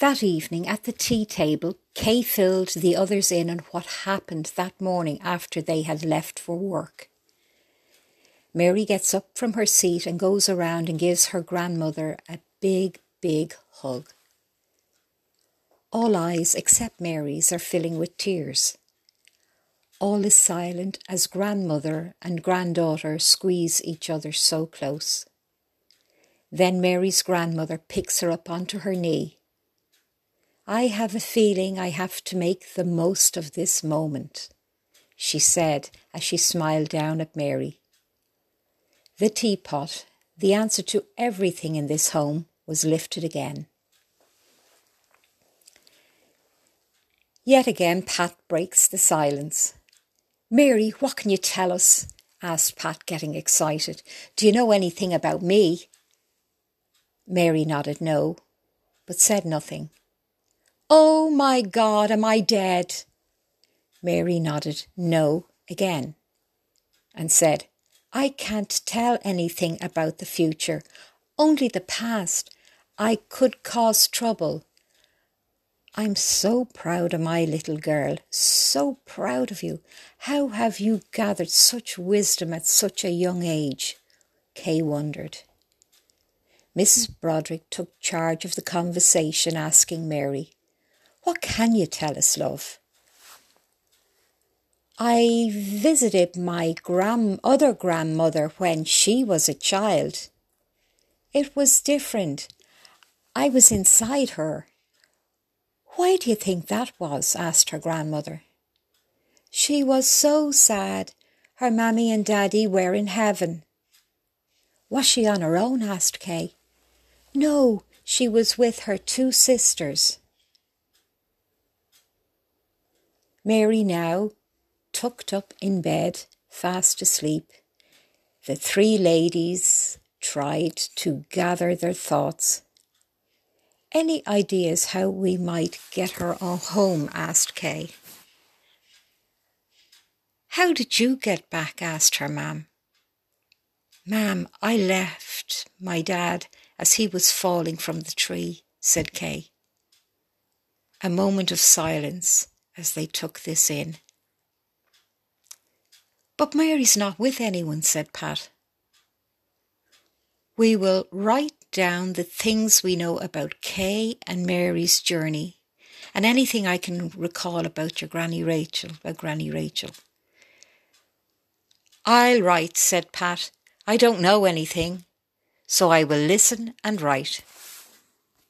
That evening at the tea table, Kay filled the others in on what happened that morning after they had left for work. Mary gets up from her seat and goes around and gives her grandmother a big, big hug. All eyes except Mary's are filling with tears. All is silent as grandmother and granddaughter squeeze each other so close. Then Mary's grandmother picks her up onto her knee. I have a feeling I have to make the most of this moment, she said as she smiled down at Mary. The teapot, the answer to everything in this home, was lifted again. Yet again, Pat breaks the silence. Mary, what can you tell us? asked Pat, getting excited. Do you know anything about me? Mary nodded no, but said nothing. Oh my God, am I dead? Mary nodded no again and said, I can't tell anything about the future, only the past. I could cause trouble. I'm so proud of my little girl, so proud of you. How have you gathered such wisdom at such a young age? Kay wondered. Mrs. Broderick took charge of the conversation, asking Mary, What can you tell us, love? I visited my grand other grandmother when she was a child. It was different. I was inside her. Why do you think that was? asked her grandmother. She was so sad. Her mammy and daddy were in heaven. Was she on her own? asked Kay. No, she was with her two sisters. Mary now, tucked up in bed, fast asleep. The three ladies tried to gather their thoughts any ideas how we might get her home? asked Kay. How did you get back? asked her mam. Ma'am, I left my dad as he was falling from the tree, said Kay. A moment of silence as they took this in. But Mary's not with anyone, said Pat. We will write down the things we know about Kay and Mary's journey and anything I can recall about your Granny Rachel, about Granny Rachel. I'll write, said Pat. I don't know anything, so I will listen and write.